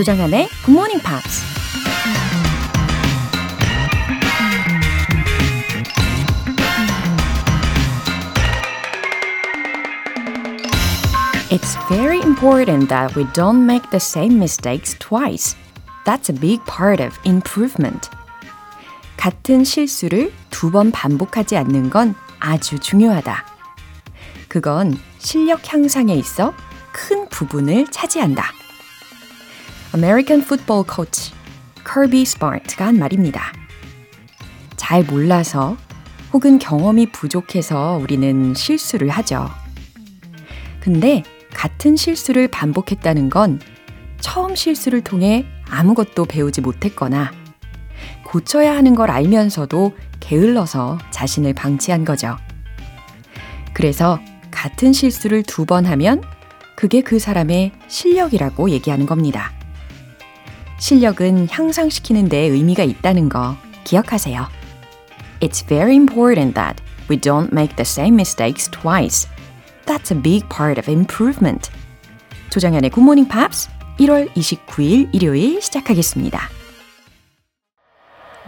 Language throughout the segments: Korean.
조정현의 Good Morning Pops. It's very important that we don't make the same mistakes twice. That's a big part of improvement. 같은 실수를 두 번 반복하지 않는 건 아주 중요하다. 그건 실력 향상에 있어 큰 부분을 차지한다. American football coach Kirby Smart가 한 말입니다. 잘 몰라서 혹은 경험이 부족해서 우리는 실수를 하죠. 근데 같은 실수를 반복했다는 건 처음 실수를 통해 아무것도 배우지 못했거나 고쳐야 하는 걸 알면서도 게을러서 자신을 방치한 거죠. 그래서 같은 실수를 두 번 하면 그게 그 사람의 실력이라고 얘기하는 겁니다. 실력은 향상시키는 데 의미가 있다는 거 기억하세요. It's very important that we don't make the same mistakes twice. That's a big part of improvement. 조정현의 Good Morning Pops 1월 29일 일요일 시작하겠습니다.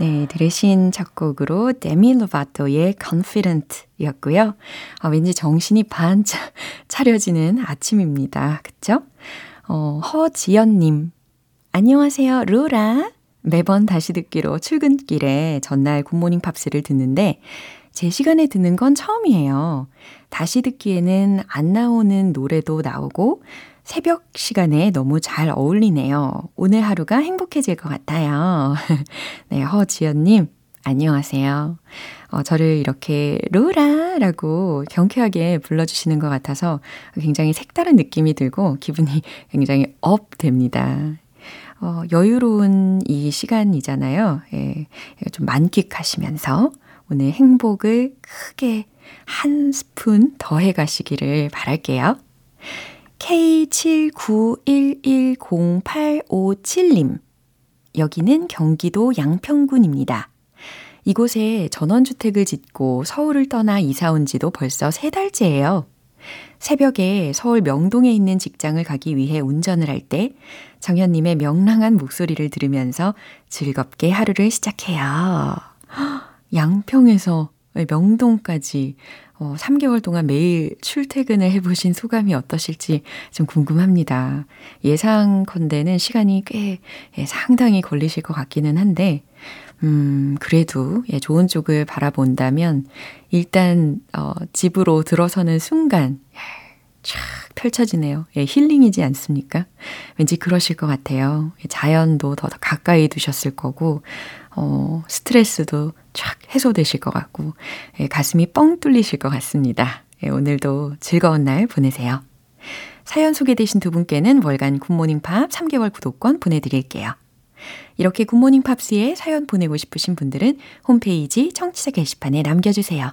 네, 들으신 첫 곡으로 데미 로바토의 Confident 였고요. 아, 왠지 정신이 반짝 차려지는 아침입니다. 그쵸? 어, 허지연님. 안녕하세요, 로라. 매번 다시 듣기로 출근길에 전날 굿모닝 팝스를 듣는데 제 시간에 듣는 건 처음이에요. 다시 듣기에는 안 나오는 노래도 나오고 새벽 시간에 너무 잘 어울리네요. 오늘 하루가 행복해질 것 같아요. 네, 허지연님, 안녕하세요. 어, 저를 이렇게 로라라고 경쾌하게 불러주시는 것 같아서 굉장히 색다른 느낌이 들고 기분이 굉장히 up 됩니다. 어, 여유로운 이 시간이잖아요. 예, 좀 만끽하시면서 오늘 행복을 크게 한 스푼 더해 가시기를 바랄게요. K79110857님. 여기는 경기도 양평군입니다. 이곳에 전원주택을 짓고 서울을 떠나 이사 온 지도 벌써 세 달째예요. 새벽에 서울 명동에 있는 직장을 가기 위해 운전을 할 때 정현님의 명랑한 목소리를 들으면서 즐겁게 하루를 시작해요. 양평에서 명동까지 어, 3개월 동안 매일 출퇴근을 해보신 소감이 어떠실지 좀 궁금합니다. 예상컨대는 시간이 꽤 예, 상당히 걸리실 것 같기는 한데, 음, 그래도 예, 좋은 쪽을 바라본다면 일단 어, 집으로 들어서는 순간 예, 쫙 펼쳐지네요. 예, 힐링이지 않습니까? 왠지 그러실 것 같아요. 예, 자연도 더, 더 가까이 두셨을 거고, 어, 스트레스도 쫙 해소되실 것 같고, 예, 가슴이 뻥 뚫리실 것 같습니다. 예, 오늘도 즐거운 날 보내세요. 사연 소개되신 두 분께는 월간 굿모닝 팝스 3개월 구독권 보내드릴게요. 이렇게 굿모닝 팝스에 사연 보내고 싶으신 분들은 홈페이지 청취자 게시판에 남겨주세요.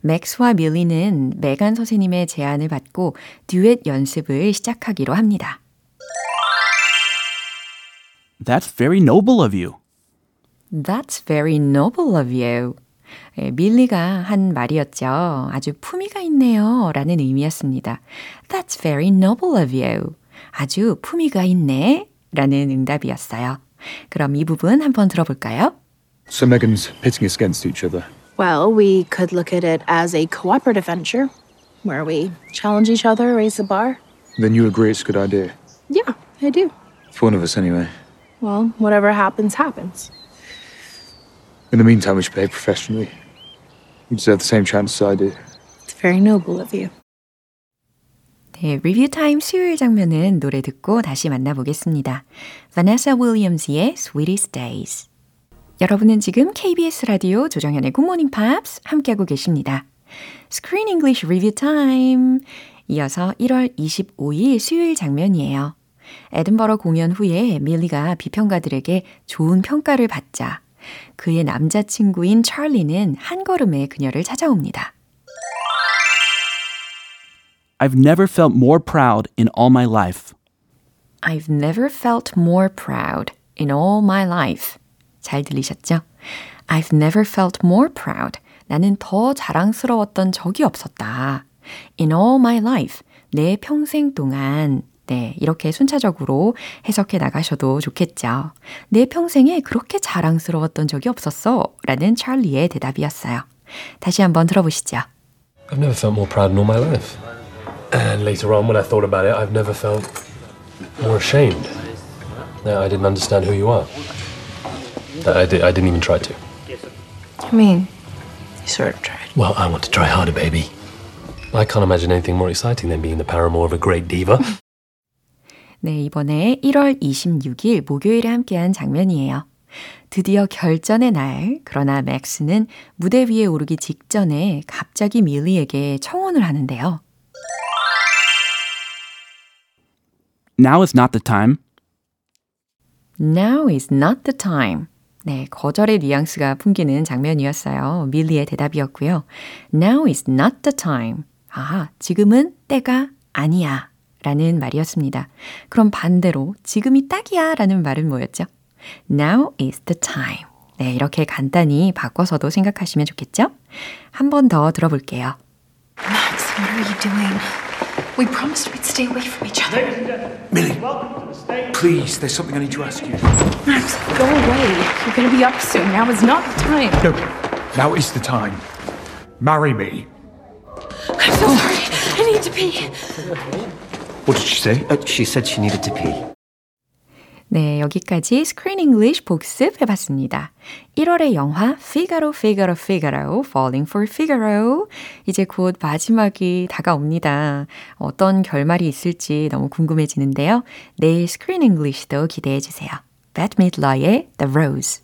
맥스와 밀리는 메간 선생님의 제안을 받고 듀엣 연습을 시작하기로 합니다. That's very noble of you. That's very noble of you. 예, 밀리가 한 말이었죠. 아주 품위가 있네요. 라는 의미였습니다. That's very noble of you. 아주 품위가 있네. 라는 응답이었어요. 그럼 이 부분 한번 들어볼까요? So Megan's pitting us against each other. Well, we could look at it as a cooperative venture where we challenge each other, raise the bar. Then you agree it's a good idea. Yeah, I do. For one of us, anyway. Well, whatever happens, happens. In the meantime, we should behave professionally. You deserve the same chance as I do. It's very noble of you. 네, 리뷰 타임 수요일 장면은 노래 듣고 다시 만나보겠습니다. Vanessa Williams의 Sweetest Days. 여러분은 지금 KBS 라디오 조정현의 Good Morning Pops 함께하고 계십니다. Screen English Review Time. 이어서 1월 25일 수요일 장면이에요. 에든버러 공연 후에 밀리가 비평가들에게 좋은 평가를 받자 그의 남자친구인 찰리는 한 걸음에 그녀를 찾아옵니다. I've never felt more proud in all my life. I've never felt more proud in all my life. 잘 들리셨죠? I've never felt more proud. 나는 더 자랑스러웠던 적이 없었다. In all my life. 내 평생 동안. 네, 이렇게 순차적으로 해석해 나가셔도 좋겠죠. 내 평생에 그렇게 자랑스러웠던 적이 없었어. 라는 찰리의 대답이었어요. 다시 한번 들어보시죠. I've never felt more proud in all my life. And later on, when I thought about it, I've never felt more ashamed. that I didn't understand who you are. That I, did, I didn't even try to. I mean, you sort of tried. Well, I want to try harder, baby. I can't imagine anything more exciting than being the paramour of a great diva. 네, 이번에 1월 26일 목요일에 함께한 장면이에요. 드디어 결전의 날, 그러나 맥스는 무대 위에 오르기 직전에 갑자기 밀리에게 청혼을 하는데요. Now is not the time. Now is not the time. 네, 거절의 뉘앙스가 풍기는 장면이었어요. 밀리의 대답이었고요. Now is not the time. 아, 지금은 때가 아니야. 라는 말이었습니다. 그럼 반대로 지금이 딱이야 라는 말은 뭐였죠? Now is the time. 네, 이렇게 간단히 바꿔서도 생각하시면 좋겠죠? 한 번 더 들어볼게요. Max, what are you doing? We promised we'd stay away from each other. Ladies and gentlemen, Millie, welcome to the stage. please, there's something I need to ask you. Max, go away. You're gonna be up soon. Now is not the time. No, now is the time. Marry me. I'm so sorry. I need to pee. What did she say? Uh, she said she needed to pee. 네, 여기까지 Screen English 복습 해봤습니다. 1월의 영화 Figaro, Figaro, Figaro, Falling for Figaro. 이제 곧 마지막이 다가옵니다. 어떤 결말이 있을지 너무 궁금해지는데요. 내일 Screen English도 기대해주세요. Bette Midler의 The Rose.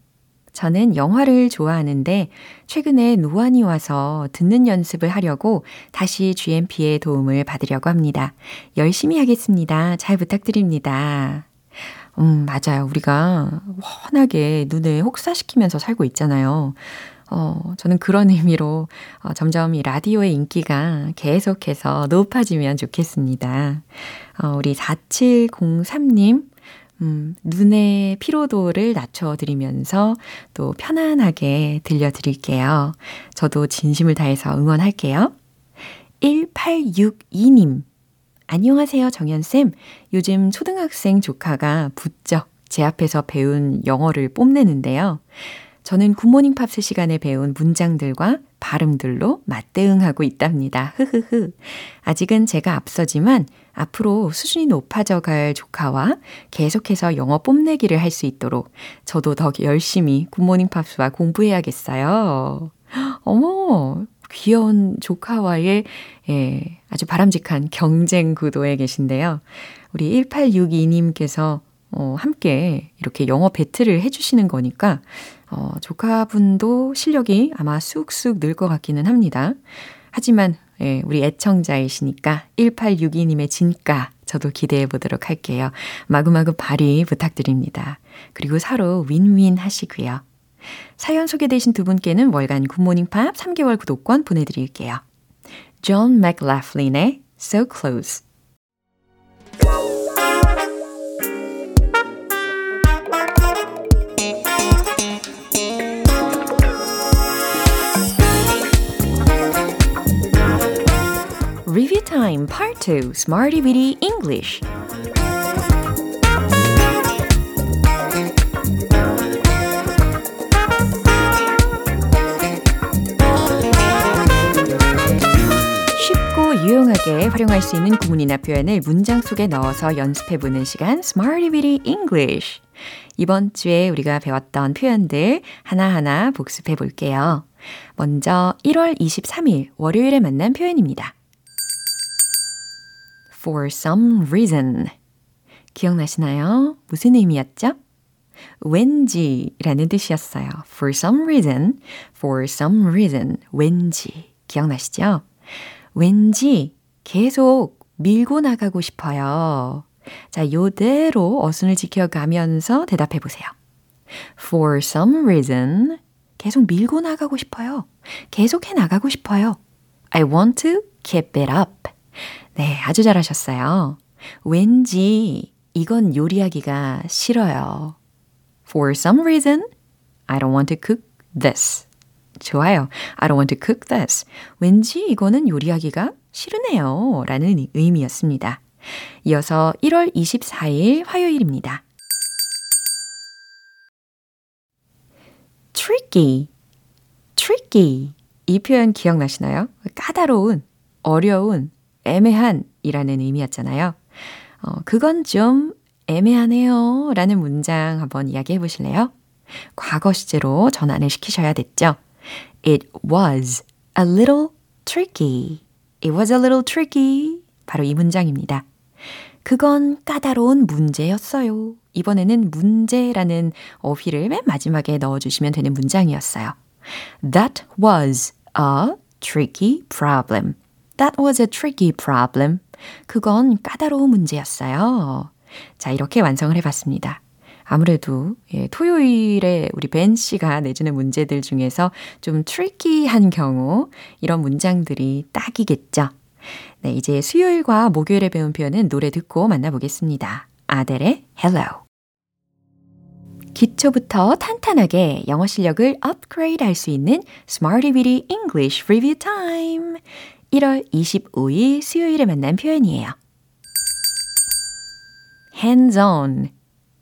저는 영화를 좋아하는데 최근에 노안이 와서 듣는 연습을 하려고 다시 GMP의 도움을 받으려고 합니다. 열심히 하겠습니다. 잘 부탁드립니다. 음, 맞아요. 우리가 워낙에 눈을 혹사시키면서 살고 있잖아요. 어, 저는 그런 의미로 어, 점점 이 라디오의 인기가 계속해서 높아지면 좋겠습니다. 어, 우리 4703님, 음, 눈의 피로도를 낮춰드리면서 또 편안하게 들려드릴게요. 저도 진심을 다해서 응원할게요. 1862님, 안녕하세요, 정연쌤. 요즘 초등학생 조카가 부쩍 제 앞에서 배운 영어를 뽐내는데요. 저는 굿모닝 팝스 시간에 배운 문장들과 발음들로 맞대응하고 있답니다. 흐흐흐. 아직은 제가 앞서지만 앞으로 수준이 높아져 갈 조카와 계속해서 영어 뽐내기를 할 수 있도록 저도 더 열심히 굿모닝 팝스와 공부해야겠어요. 어머, 귀여운 조카와의 예, 아주 바람직한 경쟁 구도에 계신데요. 우리 1862님께서 어, 함께 이렇게 영어 배틀을 해주시는 거니까 어, 조카분도 실력이 아마 쑥쑥 늘 것 같기는 합니다. 하지만 예, 우리 애청자이시니까 1862님의 진가 저도 기대해 보도록 할게요. 마구마구 발휘 부탁드립니다. 그리고 서로 윈윈 하시고요. 사연 소개되신 두 분께는 월간 굿모닝 팝 3개월 구독권 보내드릴게요. 존 맥라플린의 So Close Time Part 2 Smarty Bitty English 유용하게 활용할 수 있는 구문이나 표현을 문장 속에 넣어서 연습해 보는 시간 Smarty Bitty English 이번 주에 우리가 배웠던 표현들 하나하나 복습해 볼게요. 먼저 1월 23일 월요일에 만난 표현입니다. For some reason. 기억나시나요? 무슨 의미였죠? 왠지라는 뜻이었어요. For some reason, for some reason, 왠지. 기억나시죠? 왠지 계속 밀고 나가고 싶어요. 자, 요대로 어순을 지켜가면서 대답해 보세요. For some reason, 계속 밀고 나가고 싶어요. 계속해 나가고 싶어요. I want to keep it up. 네, 아주 잘하셨어요. 왠지 이건 요리하기가 싫어요. For some reason, I don't want to cook this. 좋아요. I don't want to cook this. 왠지 이거는 요리하기가 싫으네요. 라는 의미였습니다. 이어서 1월 24일 화요일입니다. tricky, tricky. 이 표현 기억나시나요? 까다로운, 어려운, 애매한 이라는 의미였잖아요. 어, 그건 좀 애매하네요. 라는 문장 한번 이야기해 보실래요? 과거 시제로 전환을 시키셔야 됐죠. It was a little tricky. It was a little tricky. 바로 이 문장입니다. 그건 까다로운 문제였어요. 이번에는 문제라는 어휘를 맨 마지막에 넣어주시면 되는 문장이었어요. That was a tricky problem. That was a tricky problem. 그건 까다로운 문제였어요. 자, 이렇게 완성을 해봤습니다. 아무래도 예, 토요일에 우리 벤 씨가 내주는 문제들 중에서 좀 트리키한 경우 이런 문장들이 딱이겠죠. 네, 이제 수요일과 목요일에 배운 표현은 노래 듣고 만나보겠습니다. 아델의 Hello. 기초부터 탄탄하게 영어 실력을 업그레이드 할 수 있는 Smarty Bitty English Review Time. 1월 25일 수요일에 만난 표현이에요. hands on,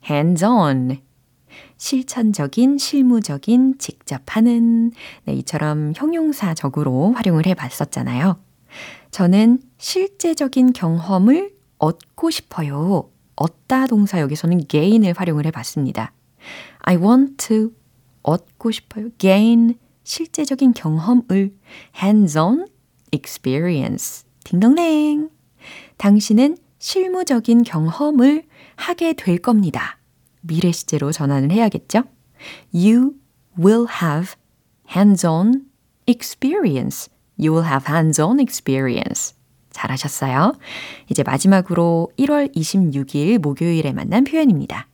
hands on. 실천적인, 실무적인, 직접 하는. 네, 이처럼 형용사적으로 활용을 해 봤었잖아요. 저는 실제적인 경험을 얻고 싶어요. 얻다 동사 여기서는 gain을 활용을 해 봤습니다. I want to 얻고 싶어요. gain 실제적인 경험을 hands on experience. 딩동댕. 당신은 실무적인 경험을 하게 될 겁니다. 미래 시제로 전환을 해야겠죠? You will have hands-on experience. You will have hands-on experience. 잘하셨어요. 이제 마지막으로 1월 26일 목요일에 만난 표현입니다.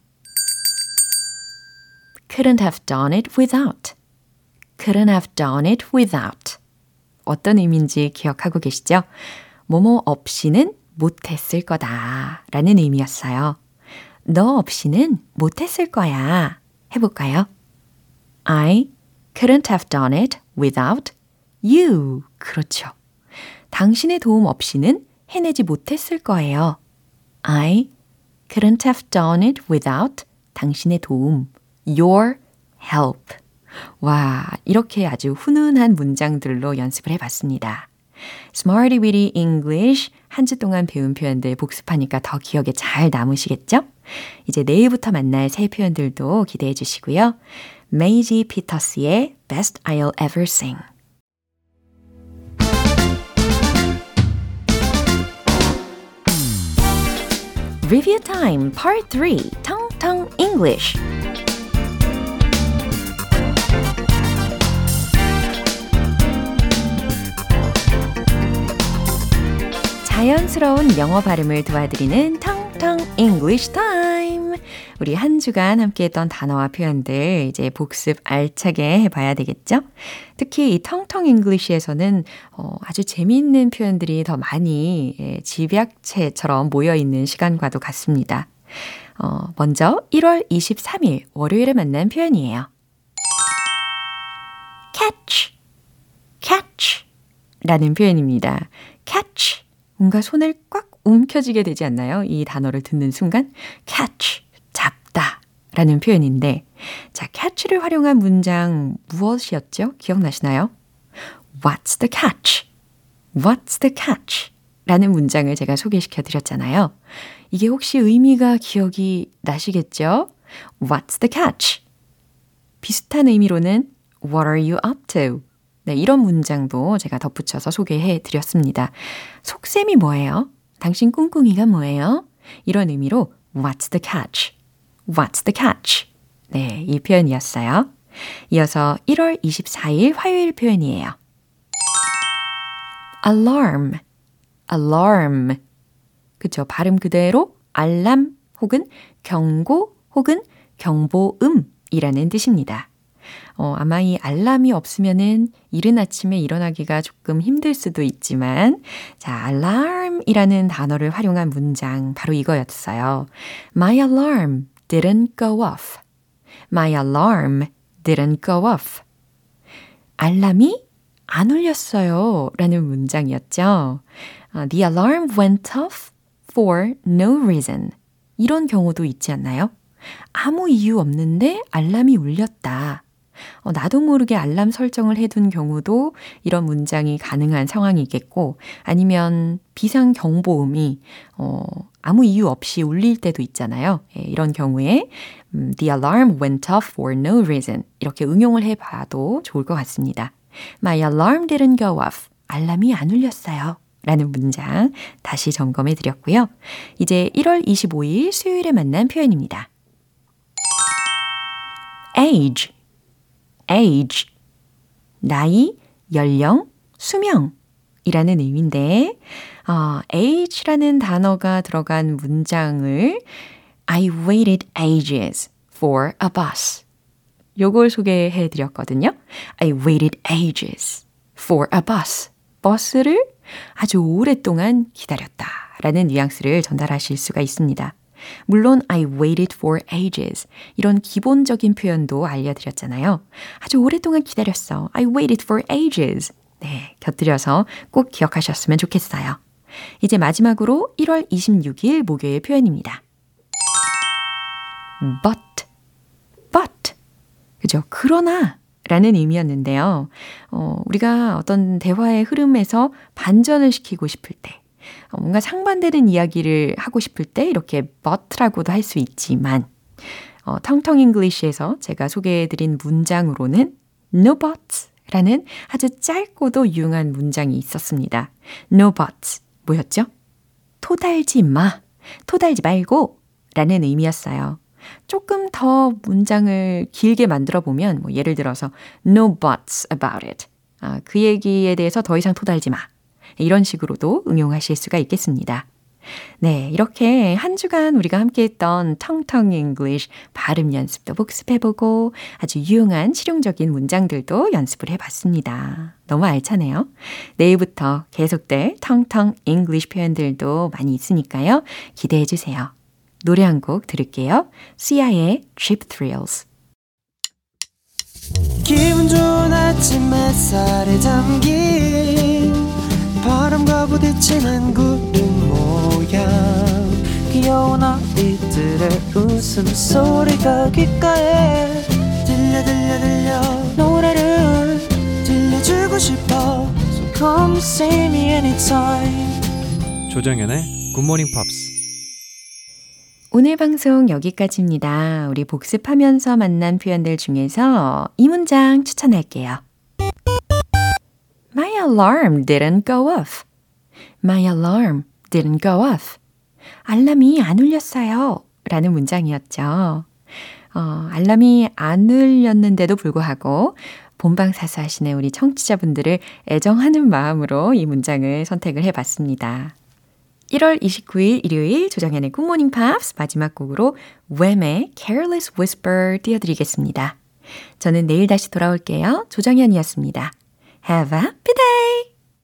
couldn't have done it without. couldn't have done it without. 어떤 의미인지 기억하고 계시죠? 뭐뭐 없이는 못했을 거다 라는 의미였어요. 너 없이는 못했을 거야. 해볼까요? I couldn't have done it without you. 그렇죠. 당신의 도움 없이는 해내지 못했을 거예요. I couldn't have done it without 당신의 도움. Your help. 와, 이렇게 아주 훈훈한 문장들로 연습을 해봤습니다. Smarty Weedy English 한 주 동안 배운 표현들 복습하니까 더 기억에 잘 남으시겠죠? 이제 내일부터 만날 새 표현들도 기대해 주시고요. 메이지 피터스의 Best I'll Ever Sing. Review Time Part 3 Tong Tong English 자연스러운 영어 발음을 도와드리는 텅텅 English Time. 우리 한 주간 함께했던 단어와 표현들 이제 복습 알차게 해봐야 되겠죠? 특히 이 텅텅 English에서는 어, 아주 재미있는 표현들이 더 많이 예, 집약체처럼 모여있는 시간과도 같습니다. 어, 먼저 1월 23일 월요일에 만난 표현이에요. catch, catch 라는 표현입니다. catch. 뭔가 손을 꽉 움켜쥐게 되지 않나요? 이 단어를 듣는 순간 catch, 잡다 라는 표현인데 자, catch를 활용한 문장 무엇이었죠? 기억나시나요? What's the catch? What's the catch? 라는 문장을 제가 소개시켜 드렸잖아요. 이게 혹시 의미가 기억이 나시겠죠? What's the catch? 비슷한 의미로는 What are you up to? 네, 이런 문장도 제가 덧붙여서 소개해 드렸습니다. 속셈이 뭐예요? 당신 꿍꿍이가 뭐예요? 이런 의미로 What's the catch? What's the catch? 네, 이 표현이었어요. 이어서 1월 24일 화요일 표현이에요. alarm, alarm. 그쵸. 발음 그대로 알람 혹은 경고 혹은 경보음이라는 뜻입니다. 어, 아마 이 알람이 없으면은 이른 아침에 일어나기가 조금 힘들 수도 있지만, 자, alarm이라는 단어를 활용한 문장, 바로 이거였어요. My alarm didn't go off. My alarm didn't go off. 알람이 안 울렸어요. 라는 문장이었죠. The alarm went off for no reason. 이런 경우도 있지 않나요? 아무 이유 없는데 알람이 울렸다. 어, 나도 모르게 알람 설정을 해둔 경우도 이런 문장이 가능한 상황이겠고, 아니면 비상 경보음이, 어, 아무 이유 없이 울릴 때도 있잖아요. 예, 이런 경우에, 음, The alarm went off for no reason. 이렇게 응용을 해봐도 좋을 것 같습니다. My alarm didn't go off. 알람이 안 울렸어요. 라는 문장 다시 점검해 드렸고요. 이제 1월 25일 수요일에 만난 표현입니다. age age. 나이, 연령, 수명 이라는 의미인데, 어, age라는 단어가 들어간 문장을 I waited ages for a bus. 요걸 소개해 드렸거든요. I waited ages for a bus. 버스를 아주 오랫동안 기다렸다. 라는 뉘앙스를 전달하실 수가 있습니다. 물론 I waited for ages 이런 기본적인 표현도 알려드렸잖아요. 아주 오랫동안 기다렸어. I waited for ages. 네, 곁들여서 꼭 기억하셨으면 좋겠어요. 이제 마지막으로 1월 26일 목요일 표현입니다. but, but. 그죠? 그러나 라는 의미였는데요. 어, 우리가 어떤 대화의 흐름에서 반전을 시키고 싶을 때, 어, 뭔가 상반되는 이야기를 하고 싶을 때 이렇게 but라고도 할 수 있지만 어, 텅텅 English에서 제가 소개해드린 문장으로는 no buts 라는 아주 짧고도 유용한 문장이 있었습니다. no buts 뭐였죠? 토달지 마, 토달지 말고 라는 의미였어요. 조금 더 문장을 길게 만들어 보면, 뭐 예를 들어서, no buts about it. 아, 그 얘기에 대해서 더 이상 토달지 마. 이런 식으로도 응용하실 수가 있겠습니다. 네, 이렇게 한 주간 우리가 함께 했던 텅텅 English 발음 연습도 복습해보고 아주 유용한 실용적인 문장들도 연습을 해봤습니다. 너무 알차네요. 내일부터 계속될 텅텅 English 표현들도 많이 있으니까요. 기대해주세요. 노래 한 곡 들을게요. 시아의 Cheap Thrills. 기분 좋은 아침 햇살에 담긴 바람과 부딪히는 구름 모양. 귀여운 아이들의 웃음소리가 귓가에 들려 들려 들려. 노래를 들려주고 싶어. So come see me anytime. 조정연의 굿모닝 팝스 오늘 방송 여기까지입니다. 우리 복습하면서 만난 표현들 중에서 이 문장 추천할게요. My alarm didn't go off. My alarm didn't go off. 알람이 안 울렸어요. 라는 문장이었죠. 어, 알람이 안 울렸는데도 불구하고 본방사수 하시는 우리 청취자분들을 애정하는 마음으로 이 문장을 선택을 해봤습니다. 1월 29일 일요일 조정현의 굿모닝 팝스 마지막 곡으로 웸의 Careless Whisper 띄워드리겠습니다. 저는 내일 다시 돌아올게요. 조정현이었습니다. Have a happy day!